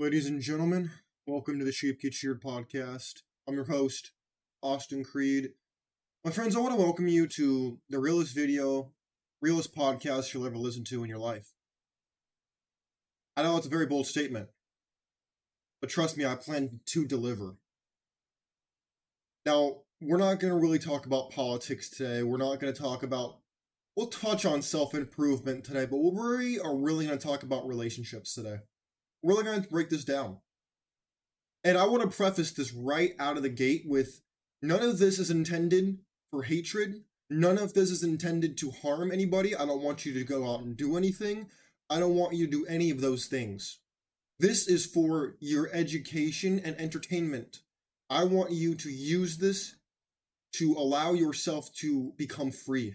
Ladies and gentlemen, welcome to the Sheep Get Sheared podcast. I'm your host, Austin Creed. My friends, I want to welcome you to the realest video, realest podcast you'll ever listen to in your life. I know it's a very bold statement, but trust me, I plan to deliver. Now, we're not going to really talk about politics today. We're not going to talk about, we'll touch on self improvement today, but we are really going to talk about relationships today. We're really going to break this down. And I want to preface this right out of the gate with none of this is intended for hatred. None of this is intended to harm anybody. I don't want you to go out and do anything. I don't want you to do any of those things. This is for your education and entertainment. I want you to use this to allow yourself to become free.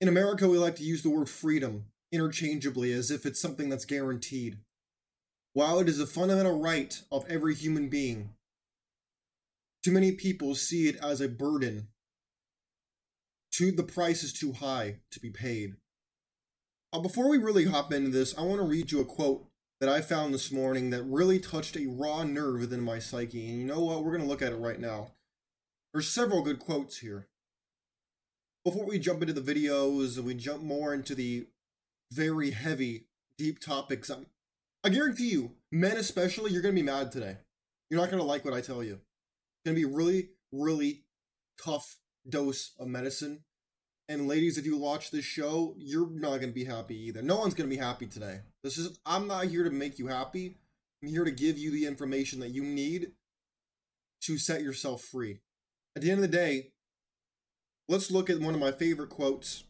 In America, we like to use the word freedom interchangeably as if it's something that's guaranteed. While it is a fundamental right of every human being, too many people see it as a burden. Too, the price is too high to be paid. Uh, before we really hop into this, I want to read you a quote that I found this morning that really touched a raw nerve within my psyche. And you know what? We're going to look at it right now. There's several good quotes here. Before we jump into the videos, and we jump more into the very heavy, deep topics. I'm, I guarantee you, men especially, you're to be mad today. You're not to like what I tell you. It's to be really, really tough dose of medicine. And ladies, if you watch this show, you're not to be happy either. No one's to be happy today. This is I'm not here to make you happy. I'm here to give you the information that you need to set yourself free. At the end of the day, let's look at one of my favorite quotes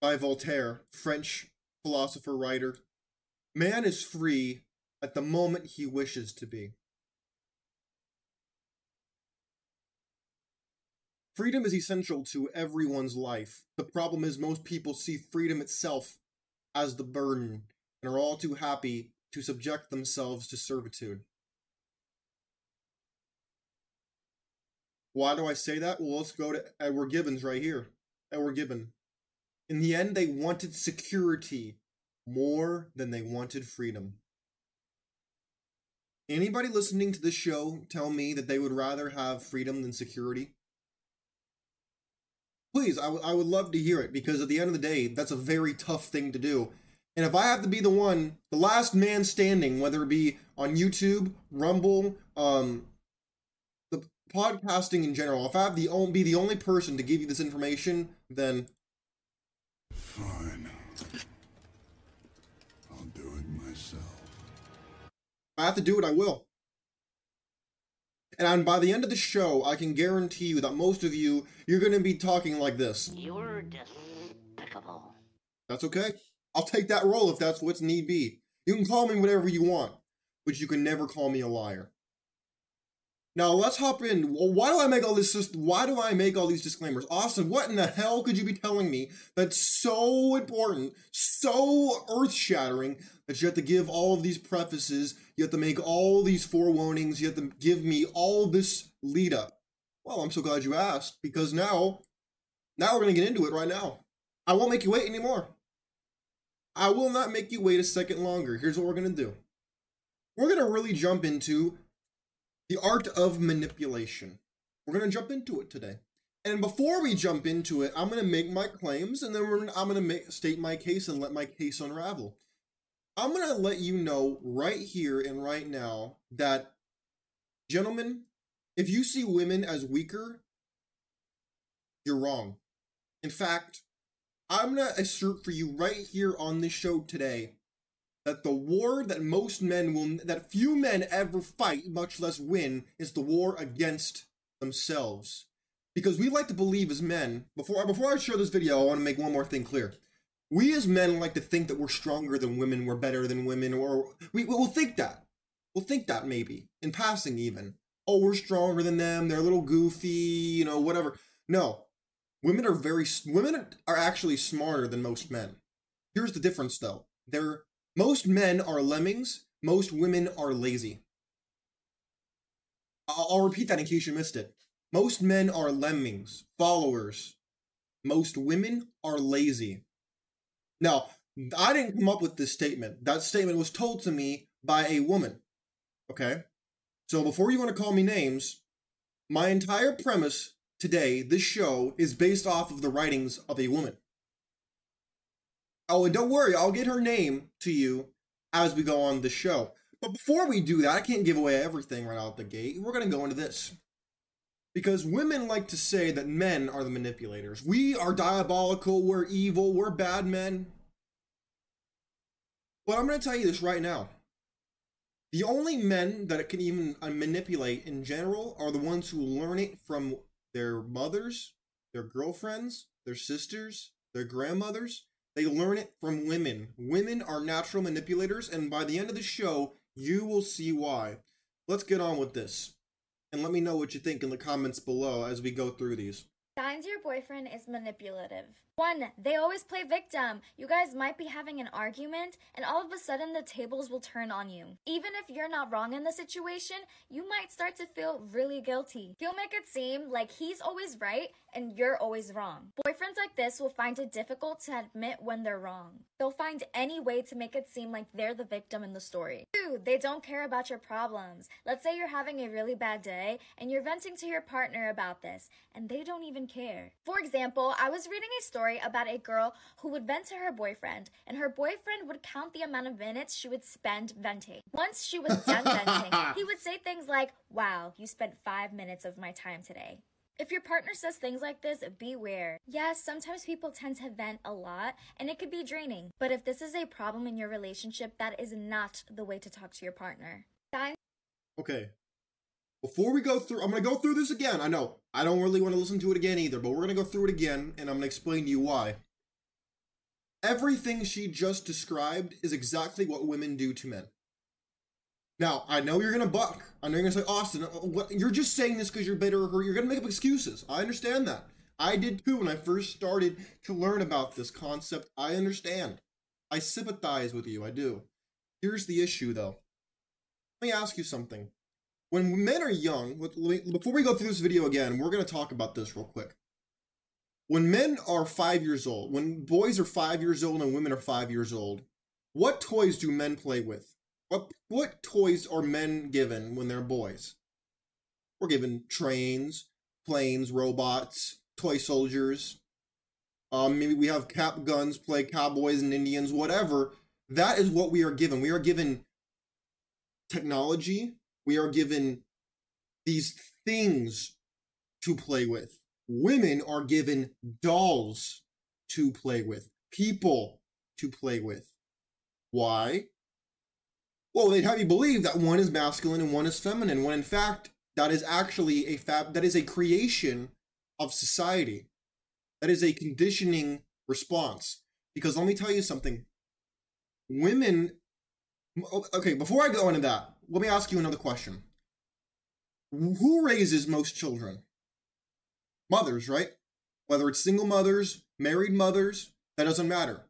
by Voltaire, French philosopher writer. Man is free at the moment he wishes to be. Freedom is essential to everyone's life. The problem is, most people see freedom itself as the burden and are all too happy to subject themselves to servitude. Why do I say that? Well, let's go to Edward Gibbons right here. Edward Gibbon. In the end, they wanted security more than they wanted freedom. Anybody listening to this show tell me that they would rather have freedom than security? Please, I, w- I would love to hear it because at the end of the day, that's a very tough thing to do. And if I have to be the one, the last man standing, whether it be on YouTube, Rumble, um, the podcasting in general, if I have the only, be the only person to give you this information, then Fine. I have to do it, I will. And by the end of the show, I can guarantee you that most of you, you're going to be talking like this. You're despicable. That's okay. I'll take that role if that's what's need be. You can call me whatever you want, but you can never call me a liar. Now let's hop in. Why do I make all this? Why do I make all these disclaimers, Austin? What in the hell could you be telling me that's so important, so earth-shattering that you have to give all of these prefaces? You have to make all these forewarnings. You have to give me all this lead up. Well, I'm so glad you asked because now, now we're gonna get into it right now. I won't make you wait anymore. I will not make you wait a second longer. Here's what we're gonna do. We're gonna really jump into the art of manipulation. We're going to jump into it today. And before we jump into it, I'm going to make my claims and then I'm going to make, state my case and let my case unravel. I'm going to let you know right here and right now that, gentlemen, if you see women as weaker, you're wrong. In fact, I'm going to assert for you right here on this show today that the war that most men will that few men ever fight much less win is the war against themselves. Because we like to believe as men before before i show this video i want to make one more thing clear. We as men like to think that we're stronger than women we're better than women or we, we'll think that. We'll think that maybe in passing even. Oh we're stronger than them they're a little goofy you know whatever. No. Women are very women are actually smarter than most men. Here's the difference though. They're most men are lemmings, most women are lazy. I'll, repeat that in case you missed it. Most men are lemmings, followers. Most women are lazy. Now, I didn't come up with this statement. That statement was told to me by a woman. Okay? So before you want to call me names, my entire premise today, this show, is based off of the writings of a woman. Oh, and don't worry, I'll get her name to you as we go on the show. But before we do that, I can't give away everything right out the gate. We're going to go into this. Because women like to say that men are the manipulators. We are diabolical, we're evil, we're bad men. But I'm going to tell you this right now. The only men that it can even uh, manipulate in general are the ones who learn it from their mothers, their girlfriends, their sisters, their grandmothers. They learn it from women. Women are natural manipulators, and by the end of the show, you will see why. Let's get on with this. And let me know what you think in the comments below as we go through these. Signs your boyfriend is manipulative. One, they always play victim. You guys might be having an argument, and all of a sudden the tables will turn on you. Even if you're not wrong in the situation, you might start to feel really guilty. He'll make it seem like he's always right and you're always wrong. Boyfriends like this will find it difficult to admit when they're wrong. They'll find any way to make it seem like they're the victim in the story. Two, they don't care about your problems. Let's say you're having a really bad day and you're venting to your partner about this, and they don't even care. For example, I was reading a story story about a girl who would vent to her boyfriend, and her boyfriend would count the amount of minutes she would spend venting. Once she was done venting, he would say things like, Wow, you spent five minutes of my time today. If your partner says things like this, beware. Yes, sometimes people tend to vent a lot and it could be draining. But if this is a problem in your relationship, that is not the way to talk to your partner. Okay. Before we go through, I'm going to go through this again. I know. I don't really want to listen to it again either, but we're going to go through it again and I'm going to explain to you why. Everything she just described is exactly what women do to men. Now, I know you're going to buck. I know you're going to say, Austin, uh, what, you're just saying this because you're bitter or you're going to make up excuses. I understand that. I did too when I first started to learn about this concept. I understand. I sympathize with you. I do. Here's the issue, though. Let me ask you something when men are young, before we go through this video again, we're going to talk about this real quick. When men are five years old, when boys are five years old and women are five years old, what toys do men play with? What what toys are men given when they're boys? We're given trains, planes, robots, toy soldiers. Um, maybe we have cap guns, play cowboys and Indians, whatever. That is what we are given. We are given technology, we are given these things to play with. Women are given dolls to play with, people to play with. Why? Well, they'd have you believe that one is masculine and one is feminine, when in fact, that is actually a fab that is a creation of society. That is a conditioning response. Because let me tell you something. Women okay, before I go into that, let me ask you another question. Who raises most children? Mothers, right? Whether it's single mothers, married mothers, that doesn't matter.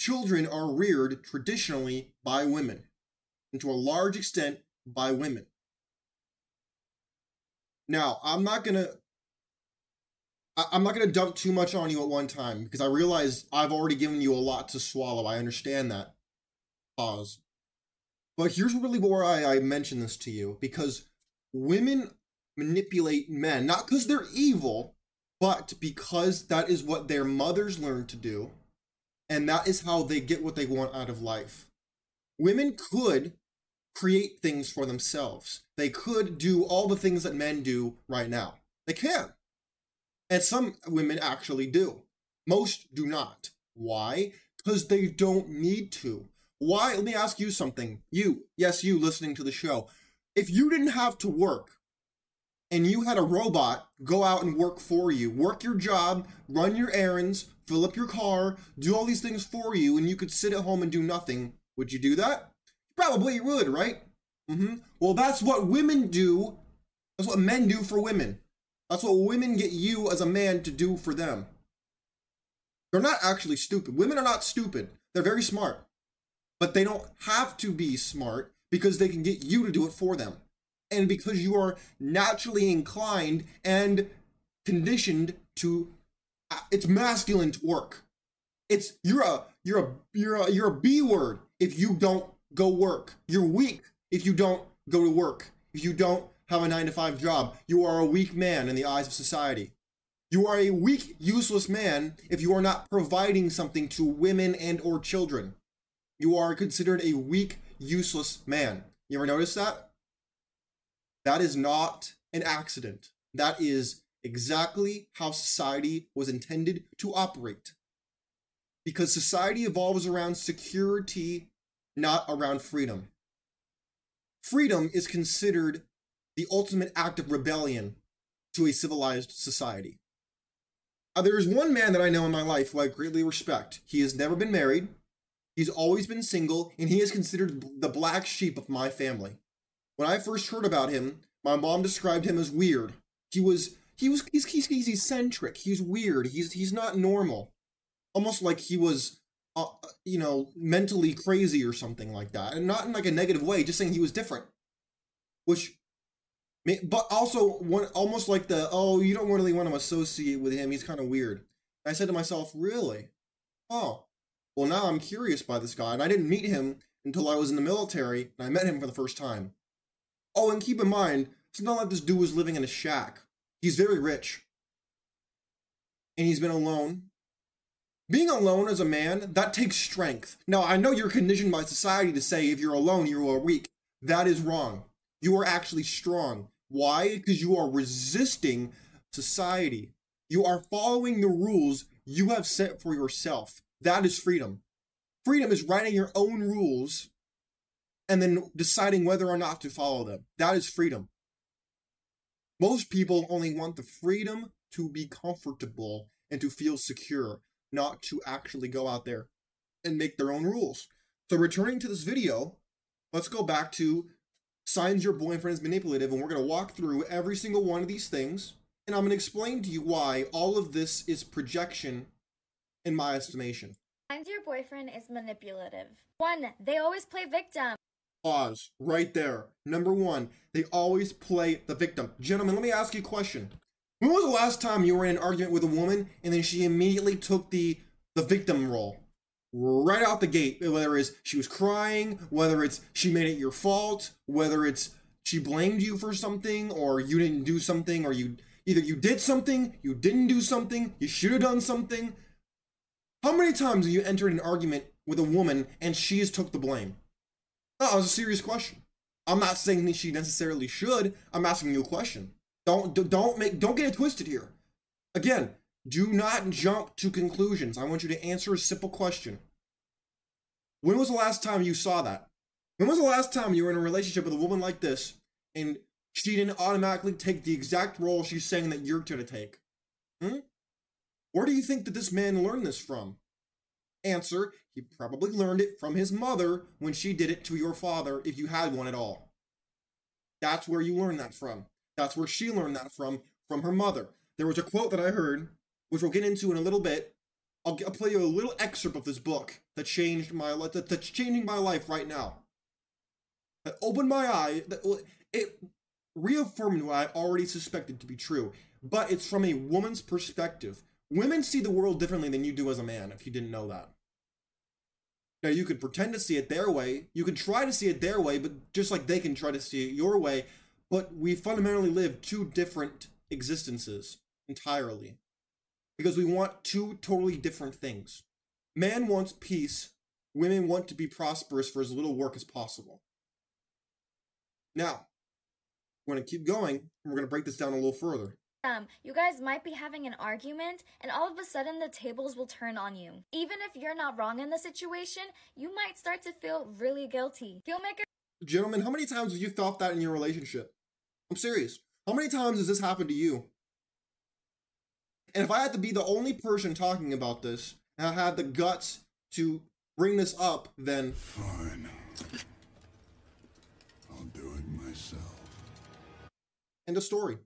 Children are reared traditionally by women, and to a large extent by women. Now, I'm not gonna I'm not gonna dump too much on you at one time because I realize I've already given you a lot to swallow. I understand that. Pause. But here's really where I, I mention this to you because women manipulate men, not because they're evil, but because that is what their mothers learned to do, and that is how they get what they want out of life. Women could create things for themselves. They could do all the things that men do right now. They can. And some women actually do. Most do not. Why? Because they don't need to. Why? Let me ask you something. You, yes, you listening to the show. If you didn't have to work and you had a robot go out and work for you, work your job, run your errands, fill up your car, do all these things for you, and you could sit at home and do nothing, would you do that? Probably you would, right? Mm-hmm. Well, that's what women do. That's what men do for women. That's what women get you as a man to do for them. They're not actually stupid. Women are not stupid. They're very smart but they don't have to be smart because they can get you to do it for them. And because you are naturally inclined and conditioned to uh, it's masculine to work. It's you're a you're a you're a you're a B word if you don't go work. You're weak if you don't go to work. If you don't have a nine to five job, you are a weak man in the eyes of society. You are a weak, useless man if you are not providing something to women and or children. You are considered a weak, useless man. You ever notice that? That is not an accident. That is exactly how society was intended to operate. Because society evolves around security, not around freedom. Freedom is considered the ultimate act of rebellion to a civilized society. There is one man that I know in my life who I greatly respect. He has never been married, he's always been single, and he is considered the black sheep of my family. When I first heard about him, my mom described him as weird. He was he was he's he's, he's eccentric. He's weird. He's he's not normal. Almost like he was uh, you know, mentally crazy or something like that. And not in like a negative way, just saying he was different. Which but also one almost like the oh you don't really want to associate with him he's kind of weird i said to myself really oh well now i'm curious by this guy and i didn't meet him until i was in the military and i met him for the first time oh and keep in mind it's not like this dude was living in a shack he's very rich and he's been alone being alone as a man that takes strength now i know you're conditioned by society to say if you're alone you are weak that is wrong you are actually strong. Why? Because you are resisting society. You are following the rules you have set for yourself. That is freedom. Freedom is writing your own rules and then deciding whether or not to follow them. That is freedom. Most people only want the freedom to be comfortable and to feel secure, not to actually go out there and make their own rules. So, returning to this video, let's go back to signs your boyfriend is manipulative, and we're going to walk through every single one of these things, and I'm going to explain to you why all of this is projection in my estimation. Signs your boyfriend is manipulative. One, they always play victim. Pause right there. Number one, they always play the victim. Gentlemen, let me ask you a question. When was the last time you were in an argument with a woman and then she immediately took the the victim role? right out the gate, whether it's she was crying, whether it's she made it your fault, whether it's she blamed you for something or you didn't do something or you either you did something, you didn't do something, you should have done something. How many times have you entered an argument with a woman and she has took the blame? No, was a serious question. I'm not saying that she necessarily should. I'm asking you a question. Don't don't make don't get it twisted here. Again, do not jump to conclusions. I want you to answer a simple question. When was the last time you saw that? When was the last time you were in a relationship with a woman like this and she didn't automatically take the exact role she's saying that you're going to take? Hmm? Where do you think that this man learned this from? Answer, he probably learned it from his mother when she did it to your father, if you had one at all. That's where you learned that from. That's where she learned that from, from her mother. There was a quote that I heard which we'll get into in a little bit. I'll, I'll play you a little excerpt of this book that changed my life, that, that's changing my life right now. That opened my eye. That, it reaffirmed what I already suspected to be true, but it's from a woman's perspective. Women see the world differently than you do as a man, if you didn't know that. Now, you could pretend to see it their way, you could try to see it their way, but just like they can try to see it your way, but we fundamentally live two different existences entirely because we want two totally different things. Man wants peace, women want to be prosperous for as little work as possible. Now, we're going to keep going, and we're going to break this down a little further. Um, you guys might be having an argument, and all of a sudden the tables will turn on you. Even if you're not wrong in the situation, you might start to feel really guilty. Filmmaker. Gentlemen, how many times have you thought that in your relationship? I'm serious. How many times has this happened to you? And if I had to be the only person talking about this, and I had the guts to bring this up, then. Fine. I'll do it myself. End of story.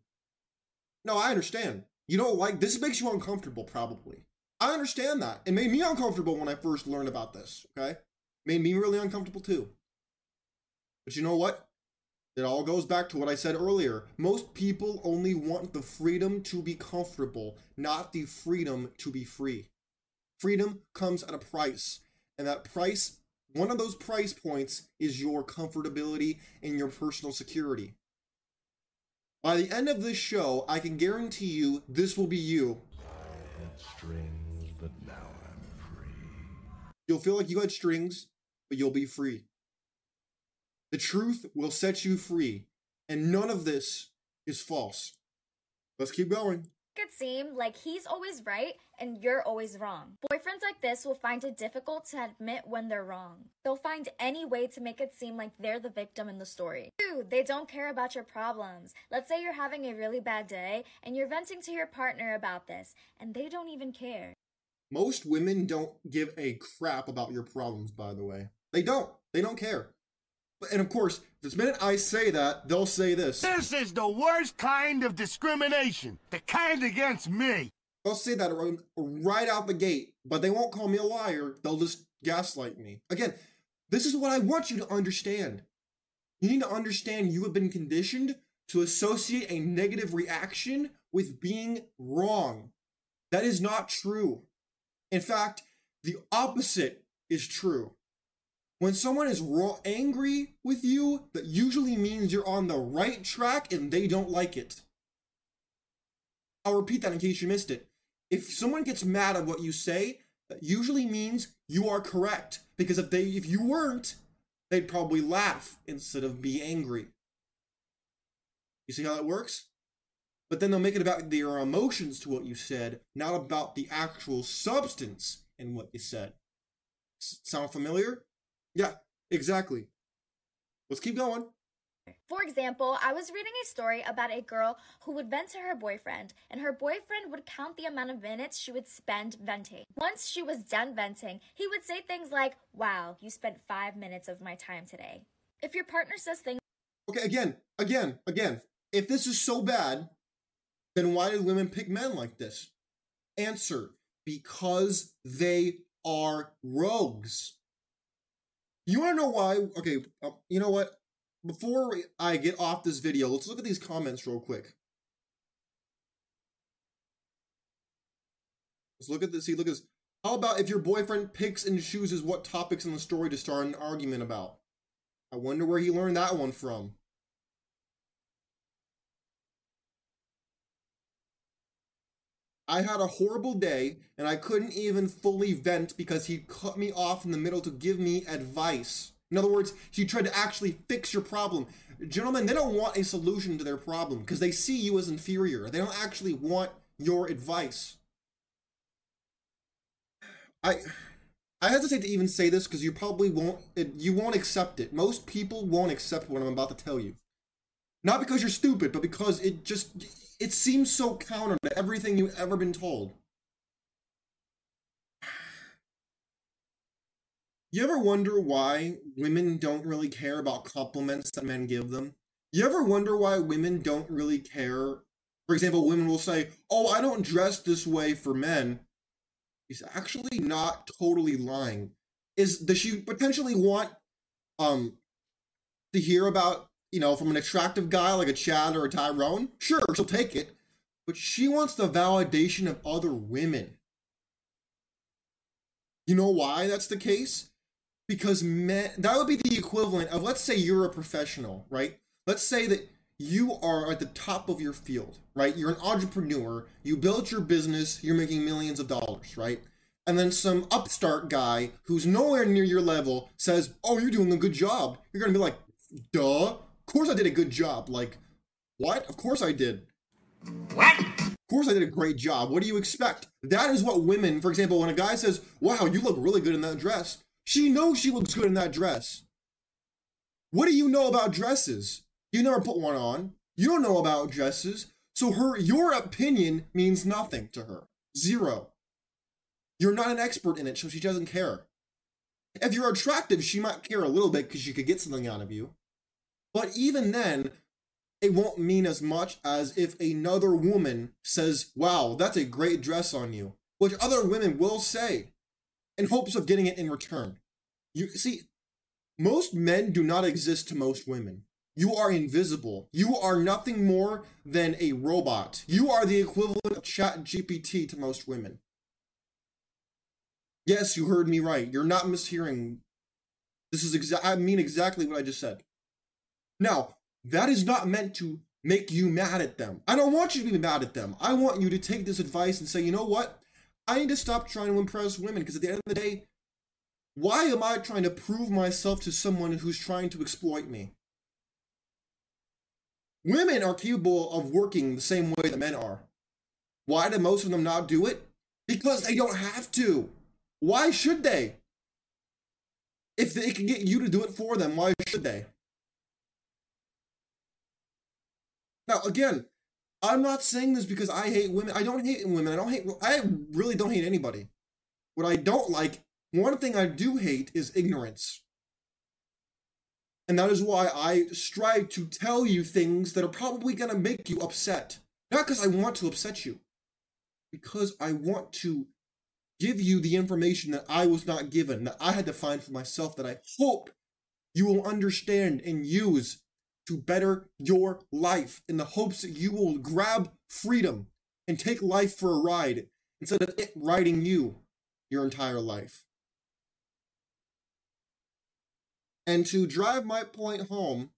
No, I understand. You don't like this makes you uncomfortable, probably. I understand that. It made me uncomfortable when I first learned about this, okay? Made me really uncomfortable too. But you know what? It all goes back to what I said earlier. Most people only want the freedom to be comfortable, not the freedom to be free. Freedom comes at a price, and that price one of those price points is your comfortability and your personal security. By the end of this show, I can guarantee you this will be you. I had strings, but now I'm free. You'll feel like you had strings, but you'll be free. The truth will set you free, and none of this is false. Let's keep going. It seem like he's always right and you're always wrong. Boyfriends like this will find it difficult to admit when they're wrong. They'll find any way to make it seem like they're the victim in the story. Two, they don't care about your problems. Let's say you're having a really bad day and you're venting to your partner about this, and they don't even care. Most women don't give a crap about your problems, by the way. They don't. They don't care. And of course, this minute I say that, they'll say this. This is the worst kind of discrimination. The kind against me. They'll say that right out the gate, but they won't call me a liar. They'll just gaslight me. Again, this is what I want you to understand. You need to understand you have been conditioned to associate a negative reaction with being wrong. That is not true. In fact, the opposite is true. When someone is raw, angry with you, that usually means you're on the right track and they don't like it. I'll repeat that in case you missed it. If someone gets mad at what you say, that usually means you are correct. Because if they if you weren't, they'd probably laugh instead of be angry. You see how that works? But then they'll make it about their emotions to what you said, not about the actual substance in what you said. S- sound familiar? Yeah, exactly. Let's keep going. For example, I was reading a story about a girl who would vent to her boyfriend, and her boyfriend would count the amount of minutes she would spend venting. Once she was done venting, he would say things like, Wow, you spent five minutes of my time today. If your partner says things Okay, again, again, again. If this is so bad, then why do women pick men like this? Answer because they are rogues. You want to know why? Okay, uh, you know what? Before I get off this video, let's look at these comments real quick. Let's look at this. See, look at this. How about if your boyfriend picks and chooses what topics in the story to start an argument about? I wonder where he learned that one from. I had a horrible day and I couldn't even fully vent because he cut me off in the middle to give me advice. In other words, he tried to actually fix your problem. Gentlemen, they don't want a solution to their problem because they see you as inferior. They don't actually want your advice. I I hesitate to even say this because you probably won't it, you won't accept it. Most people won't accept what I'm about to tell you. Not because you're stupid, but because it just it seems so counter to everything you've ever been told. You ever wonder why women don't really care about compliments that men give them? You ever wonder why women don't really care? For example, women will say, "Oh, I don't dress this way for men." He's actually not totally lying. Is does she potentially want um to hear about you know from an attractive guy like a Chad or a Tyrone? Sure, she'll take it, but she wants the validation of other women. You know why that's the case? Because men that would be the equivalent of let's say you're a professional, right? Let's say that you are at the top of your field, right? You're an entrepreneur, you built your business, you're making millions of dollars, right? And then some upstart guy who's nowhere near your level says, Oh, you're doing a good job. You're gonna be like, Duh, of course I did a good job. Like, what? Of course I did. What? Of course I did a great job. What do you expect? That is what women, for example, when a guy says, Wow, you look really good in that dress, she knows she looks good in that dress. What do you know about dresses? You never put one on. You don't know about dresses. So her your opinion means nothing to her. Zero. You're not an expert in it, so she doesn't care. If you're attractive, she might care a little bit because she could get something out of you. But even then, it won't mean as much as if another woman says, Wow, that's a great dress on you, which other women will say in hopes of getting it in return. You see, most men do not exist to most women. You are invisible. You are nothing more than a robot. You are the equivalent of Chat GPT to most women. Yes, you heard me right. You're not mishearing. This is exact. I mean exactly what I just said. Now, that is not meant to make you mad at them. I don't want you to be mad at them. I want you to take this advice and say, you know what? I need to stop trying to impress women because at the end of the day, why am I trying to prove myself to someone who's trying to exploit me? Women are capable of working the same way that men are. Why do most of them not do it? Because they don't have to. Why should they? If they can get you to do it for them, why should they? Now, again, I'm not saying this because I hate women. I don't hate women. I don't hate. I really don't hate anybody. What I don't like, one thing I do hate is ignorance. And that is why I strive to tell you things that are probably going to make you upset. Not because I want to upset you, because I want to give you the information that I was not given, that I had to find for myself, that I hope you will understand and use to better your life in the hopes that you will grab freedom and take life for a ride instead of it riding you your entire life. And to drive my point home,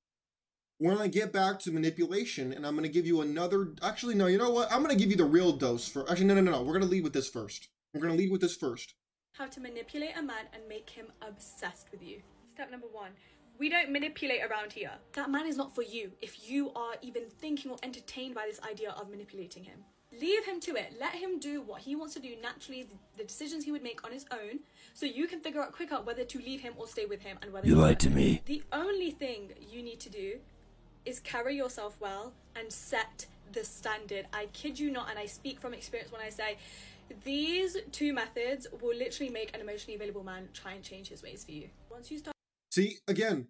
when I get back to manipulation, and I'm going to give you another. Actually, no, you know what? I'm going to give you the real dose for. Actually, no, no, no, no. We're going to lead with this first. We're going to lead with this first. How to manipulate a man and make him obsessed with you. Step number one. We don't manipulate around here. That man is not for you if you are even thinking or entertained by this idea of manipulating him. Leave him to it. Let him do what he wants to do naturally, the, the decisions he would make on his own, so you can figure out quicker whether to leave him or stay with him and whether You to lied to him. me. The only thing you need to do is carry yourself well and set the standard. I kid you not, and I speak from experience when I say these two methods will literally make an emotionally available man try and change his ways for you. Once you start See, again,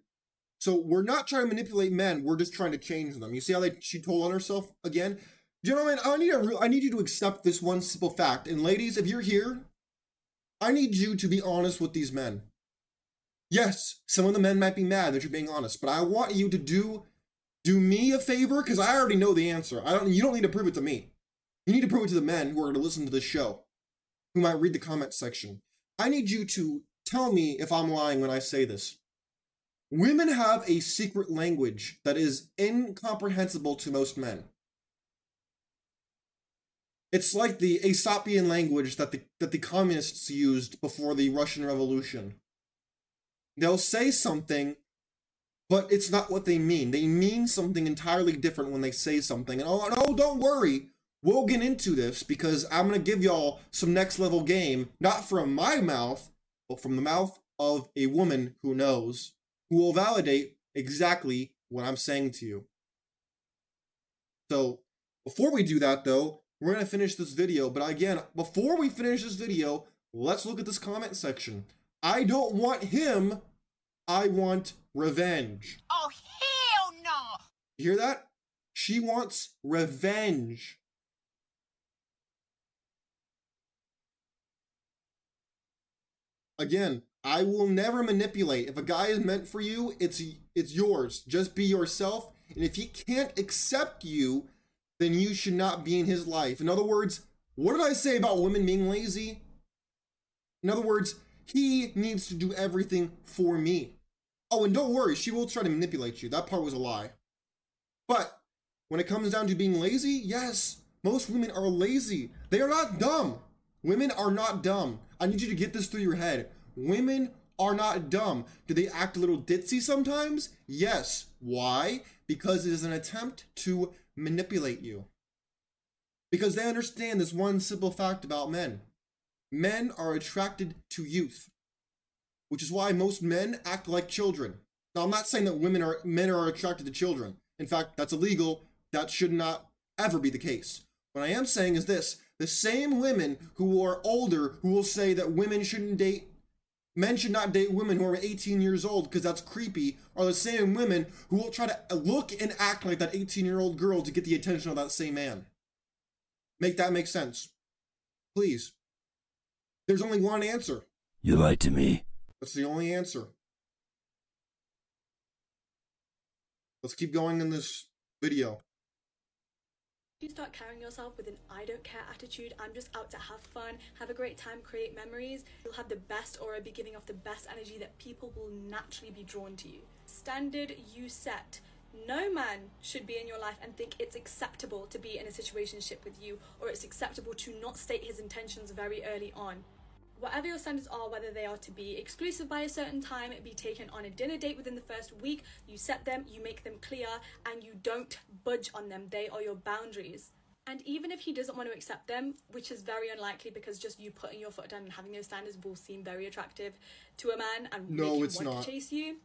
so we're not trying to manipulate men. We're just trying to change them. You see how they, she told on herself again? Gentlemen, I need, I need you to accept this one simple fact. And ladies, if you're here, I need you to be honest with these men. Yes, some of the men might be mad that you're being honest, but I want you to do do me a favor because I already know the answer. I don't. You don't need to prove it to me. You need to prove it to the men who are going to listen to this show, who might read the comment section. I need you to tell me if I'm lying when I say this. Women have a secret language that is incomprehensible to most men. It's like the Aesopian language that the that the communists used before the Russian Revolution. They'll say something, but it's not what they mean. They mean something entirely different when they say something. And oh no, don't worry. We'll get into this because I'm gonna give y'all some next level game, not from my mouth, but from the mouth of a woman who knows, who will validate exactly what I'm saying to you. So, before we do that though, we're gonna finish this video. But again, before we finish this video, let's look at this comment section. I don't want him. I want revenge. Oh, hell no! You hear that? She wants revenge. Again, I will never manipulate. If a guy is meant for you, it's it's yours. Just be yourself. And if he can't accept you, then you should not be in his life. In other words, what did I say about women being lazy? In other words, he needs to do everything for me. Oh, and don't worry, she will try to manipulate you. That part was a lie. But when it comes down to being lazy, yes, most women are lazy. They are not dumb. Women are not dumb. I need you to get this through your head. Women are not dumb. Do they act a little ditzy sometimes? Yes. Why? Because it is an attempt to manipulate you. Because they understand this one simple fact about men men are attracted to youth, which is why most men act like children. Now, I'm not saying that women are men are attracted to children. In fact, that's illegal. That should not ever be the case. What I am saying is this: the same women who are older who will say that women shouldn't date men should not date women who are 18 years old because that's creepy are the same women who will try to uh, look and act like that 18 year old girl to get the attention of that same man. Make that make sense. Please. There's only one answer. You lied to me. That's the only answer. Let's keep going in this video. You start carrying yourself with an I don't care attitude. I'm just out to have fun, have a great time, create memories. You'll have the best aura, be giving off the best energy that people will naturally be drawn to you. Standard you set. No man should be in your life and think it's acceptable to be in a situationship with you or it's acceptable to not state his intentions very early on. Whatever your standards are, whether they are to be exclusive by a certain time, be taken on a dinner date within the first week, you set them, you make them clear, and you don't budge on them. They are your boundaries. And even if he doesn't want to accept them, which is very unlikely because just you putting your foot down and having those standards will seem very attractive to a man and No, make him it's want not. to chase you,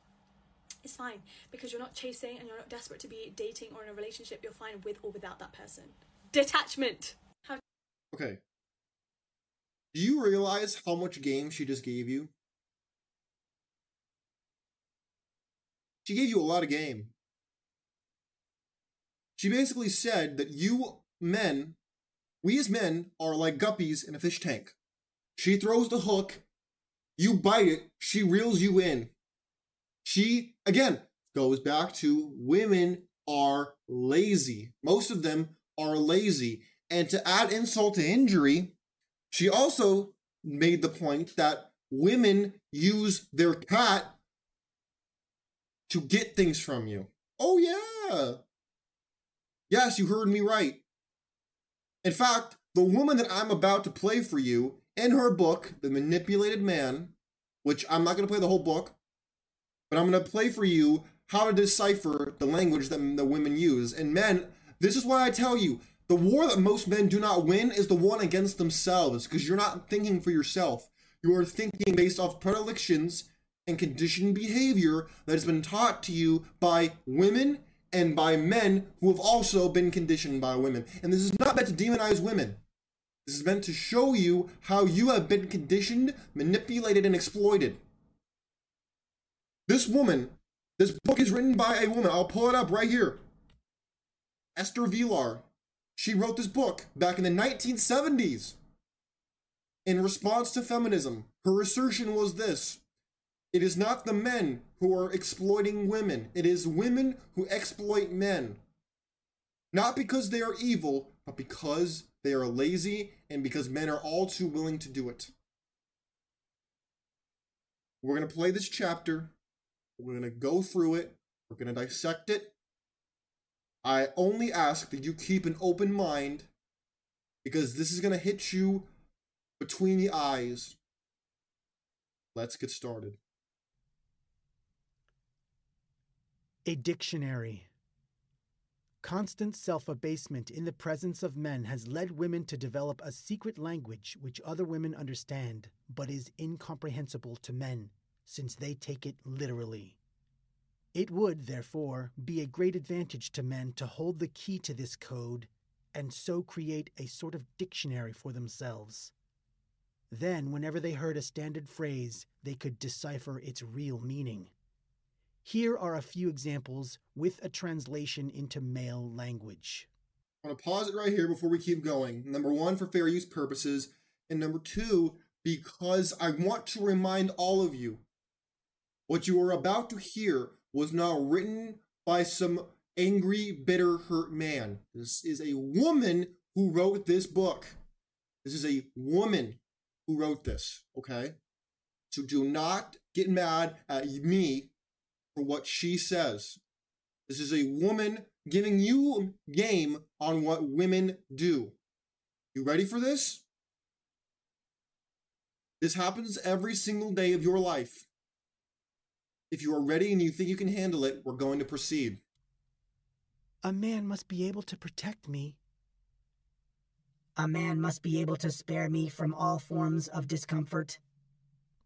it's fine because you're not chasing and you're not desperate to be dating or in a relationship. You're fine with or without that person. Detachment. How Okay. Do you realize how much game she just gave you? She gave you a lot of game. She basically said that you men, we as men, are like guppies in a fish tank. She throws the hook, you bite it, she reels you in. She, again, goes back to women are lazy. Most of them are lazy. And to add insult to injury, she also made the point that women use their cat to get things from you. Oh, yeah. Yes, you heard me right. In fact, the woman that I'm about to play for you in her book, The Manipulated Man, which I'm not going to play the whole book, but I'm going to play for you how to decipher the language that the women use. And men, this is why I tell you the war that most men do not win is the one against themselves because you're not thinking for yourself. You are thinking based off predilections and conditioned behavior that has been taught to you by women and by men who have also been conditioned by women. And this is not meant to demonize women. This is meant to show you how you have been conditioned, manipulated, and exploited. This woman, this book is written by a woman. I'll pull it up right here. Esther Vilar. She wrote this book back in the 1970s. In response to feminism, her assertion was this It is not the men who are exploiting women, it is women who exploit men. Not because they are evil, but because they are lazy and because men are all too willing to do it. We're going to play this chapter. We're going to go through it. We're going to dissect it. I only ask that you keep an open mind because this is going to hit you between the eyes. Let's get started. A dictionary. Constant self abasement in the presence of men has led women to develop a secret language which other women understand, but is incomprehensible to men, since they take it literally. It would, therefore, be a great advantage to men to hold the key to this code and so create a sort of dictionary for themselves. Then, whenever they heard a standard phrase, they could decipher its real meaning. Here are a few examples with a translation into male language. I'm going to pause it right here before we keep going. Number one, for fair use purposes. And number two, because I want to remind all of you what you are about to hear was not written by some angry, bitter, hurt man. This is a woman who wrote this book. This is a woman who wrote this, okay? So do not get mad at me for what she says. This is a woman giving you game on what women do. You ready for this? This happens every single day of your life. If you are ready and you think you can handle it, we're going to proceed. A man must be able to protect me. A man must be able to spare me from all forms of discomfort.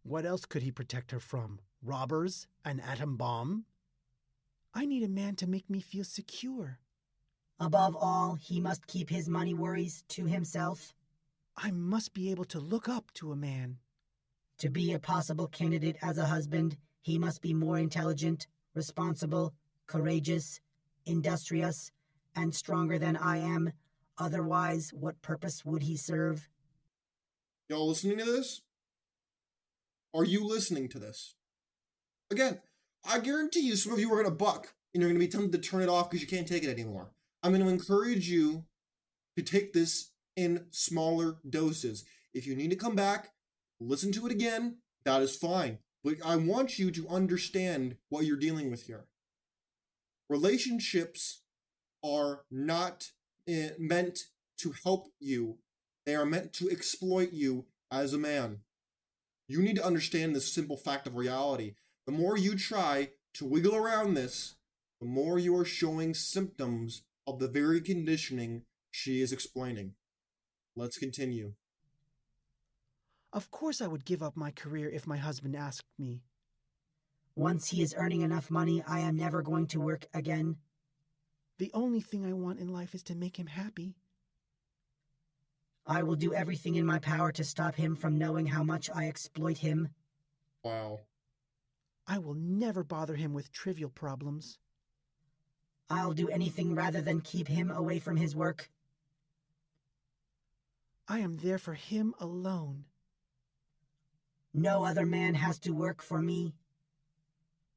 What else could he protect her from? Robbers? An atom bomb? I need a man to make me feel secure. Above all, he must keep his money worries to himself. I must be able to look up to a man. To be a possible candidate as a husband, he must be more intelligent, responsible, courageous, industrious, and stronger than I am. Otherwise, what purpose would he serve? Y'all listening to this? Are you listening to this? Again, I guarantee you some of you are going to buck and you're going to be tempted to turn it off because you can't take it anymore. I'm going to encourage you to take this in smaller doses. If you need to come back, listen to it again, that is fine. But I want you to understand what you're dealing with here. Relationships are not eh, meant to help you, they are meant to exploit you as a man. You need to understand this simple fact of reality. The more you try to wiggle around this, the more you are showing symptoms of the very conditioning she is explaining. Let's continue. Of course, I would give up my career if my husband asked me. Once he is earning enough money, I am never going to work again. The only thing I want in life is to make him happy. I will do everything in my power to stop him from knowing how much I exploit him. Wow. I will never bother him with trivial problems. I'll do anything rather than keep him away from his work. I am there for him alone. No other man has to work for me.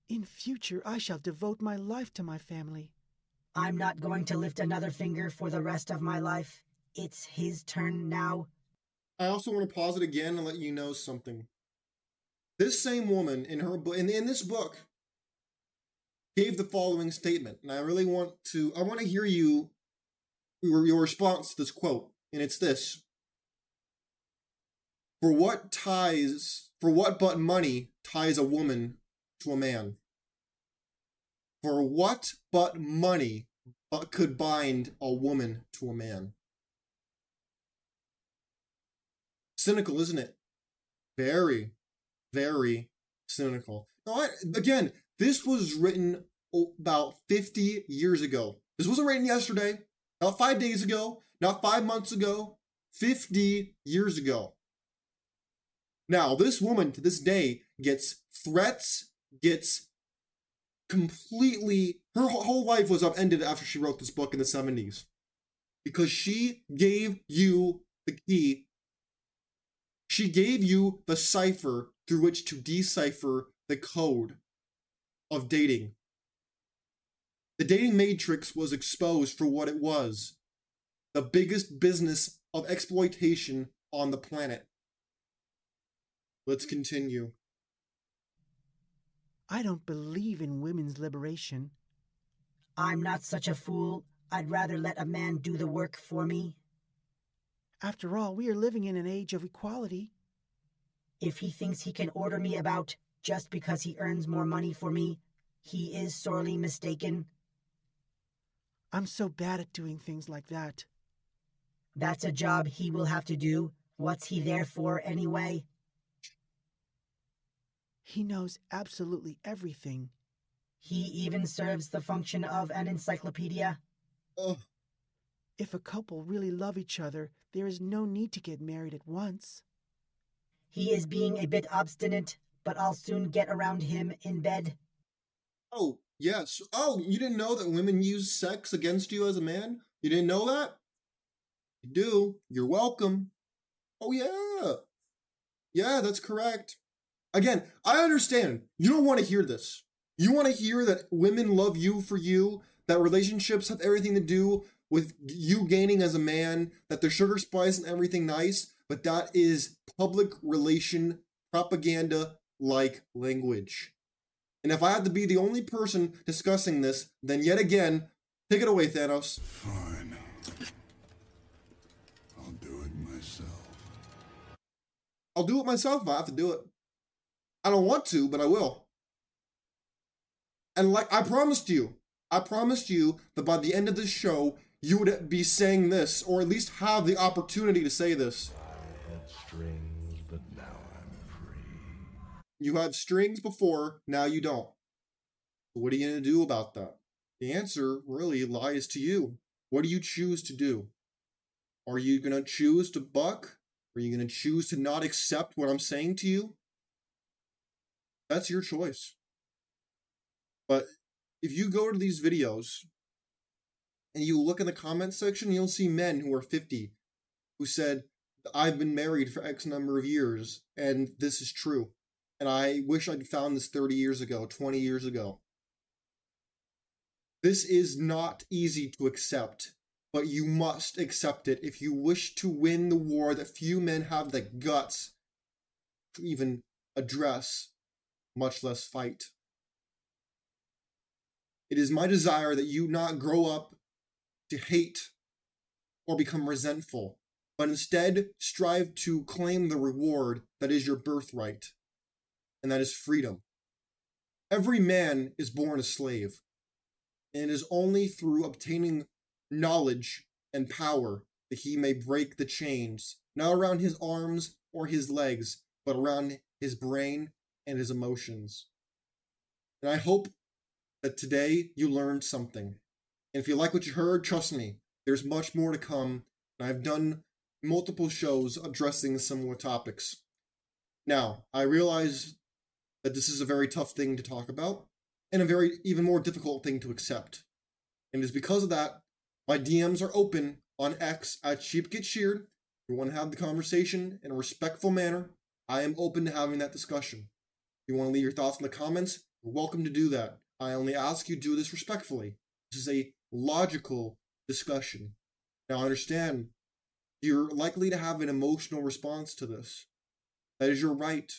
In future, I shall devote my life to my family. I'm not going to lift another finger for the rest of my life. It's his turn now. I also want to pause it again and let you know something. This same woman in her book, in, in this book, gave the following statement, and I really want to, I want to hear you, your, your response to this quote, and it's this: "For what ties, for what but money ties a woman to a man? For what but money but could bind a woman to a man?" Cynical, isn't it? Very, very cynical. Now, again, this was written about 50 years ago. This wasn't written yesterday, not five days ago, not five months ago, 50 years ago. Now, this woman to this day gets threats, gets completely, her whole life was upended after she wrote this book in the 70s because she gave you the key she gave you the cipher through which to decipher the code of dating. The dating matrix was exposed for what it was the biggest business of exploitation on the planet. Let's continue. I don't believe in women's liberation. I'm not such a fool. I'd rather let a man do the work for me. After all, we are living in an age of equality. If he thinks he can order me about just because he earns more money for me, he is sorely mistaken. I'm so bad at doing things like that. That's a job he will have to do. What's he there for, anyway? He knows absolutely everything. He even serves the function of an encyclopedia. Oh, If a couple really love each other, there is no need to get married at once. He is being a bit obstinate, but I'll soon get around him in bed. oh, yes. Oh, you didn't know that women use sex against you as a man? You didn't know that? You do. You're welcome. Oh, yeah. Yeah, that's correct. Again, I understand. You don't want to hear this. You want to hear that women love you for you, that relationships have everything to do with you gaining as a man, that they're sugar spice and everything nice, but that is public relation propaganda like language. And if I had to be the only person discussing this, then yet again, take it away, Thanos. Fine. I'll do it myself. I'll do it myself if I have to do it. I don't want to, but I will. And like I promised you, I promised you that by the end of this show, you would be saying this, or at least have the opportunity to say this. I had strings, but now I'm free. You had strings before, now you don't. What are you going to do about that? The answer really lies to you. What do you choose to do? Are you going to choose to buck? Are you going to choose to not accept what I'm saying to you? That's your choice. But if you go to these videos and you look in the comment section, you'll see men who are 50 who said, I've been married for X number of years, and this is true. And I wish I'd found this 30 years ago, 20 years ago. This is not easy to accept, but you must accept it if you wish to win the war that few men have the guts to even address, much less fight. It is my desire that you not grow up to hate or become resentful, but instead strive to claim the reward that is your birthright, and that is freedom. Every man is born a slave, and it is only through obtaining knowledge and power that he may break the chains, not around his arms or his legs, but around his brain and his emotions. And I hope that today you learned something. And if you like what you heard, trust me, there's much more to come. And I've done multiple shows addressing similar topics. Now, I realize that this is a very tough thing to talk about and a very even more difficult thing to accept. And it is because of that, my DMs are open on X at Sheep Get Sheared. If you want to have the conversation in a respectful manner, I am open to having that discussion. You want to leave your thoughts in the comments, you're welcome to do that. I only ask you do this respectfully. This is a logical discussion. Now, understand, you're likely to have an emotional response to this. That is your right.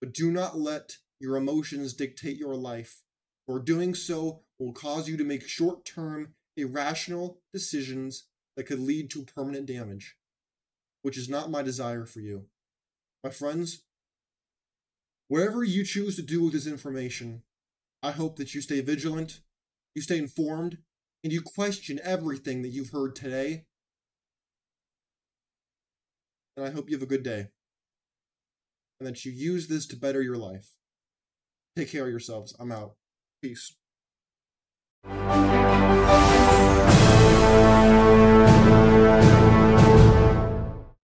But do not let your emotions dictate your life, for doing so will cause you to make short term, irrational decisions that could lead to permanent damage, which is not my desire for you. My friends, whatever you choose to do with this information, I hope that you stay vigilant, you stay informed, and you question everything that you've heard today. And I hope you have a good day. And that you use this to better your life. Take care of yourselves. I'm out. Peace.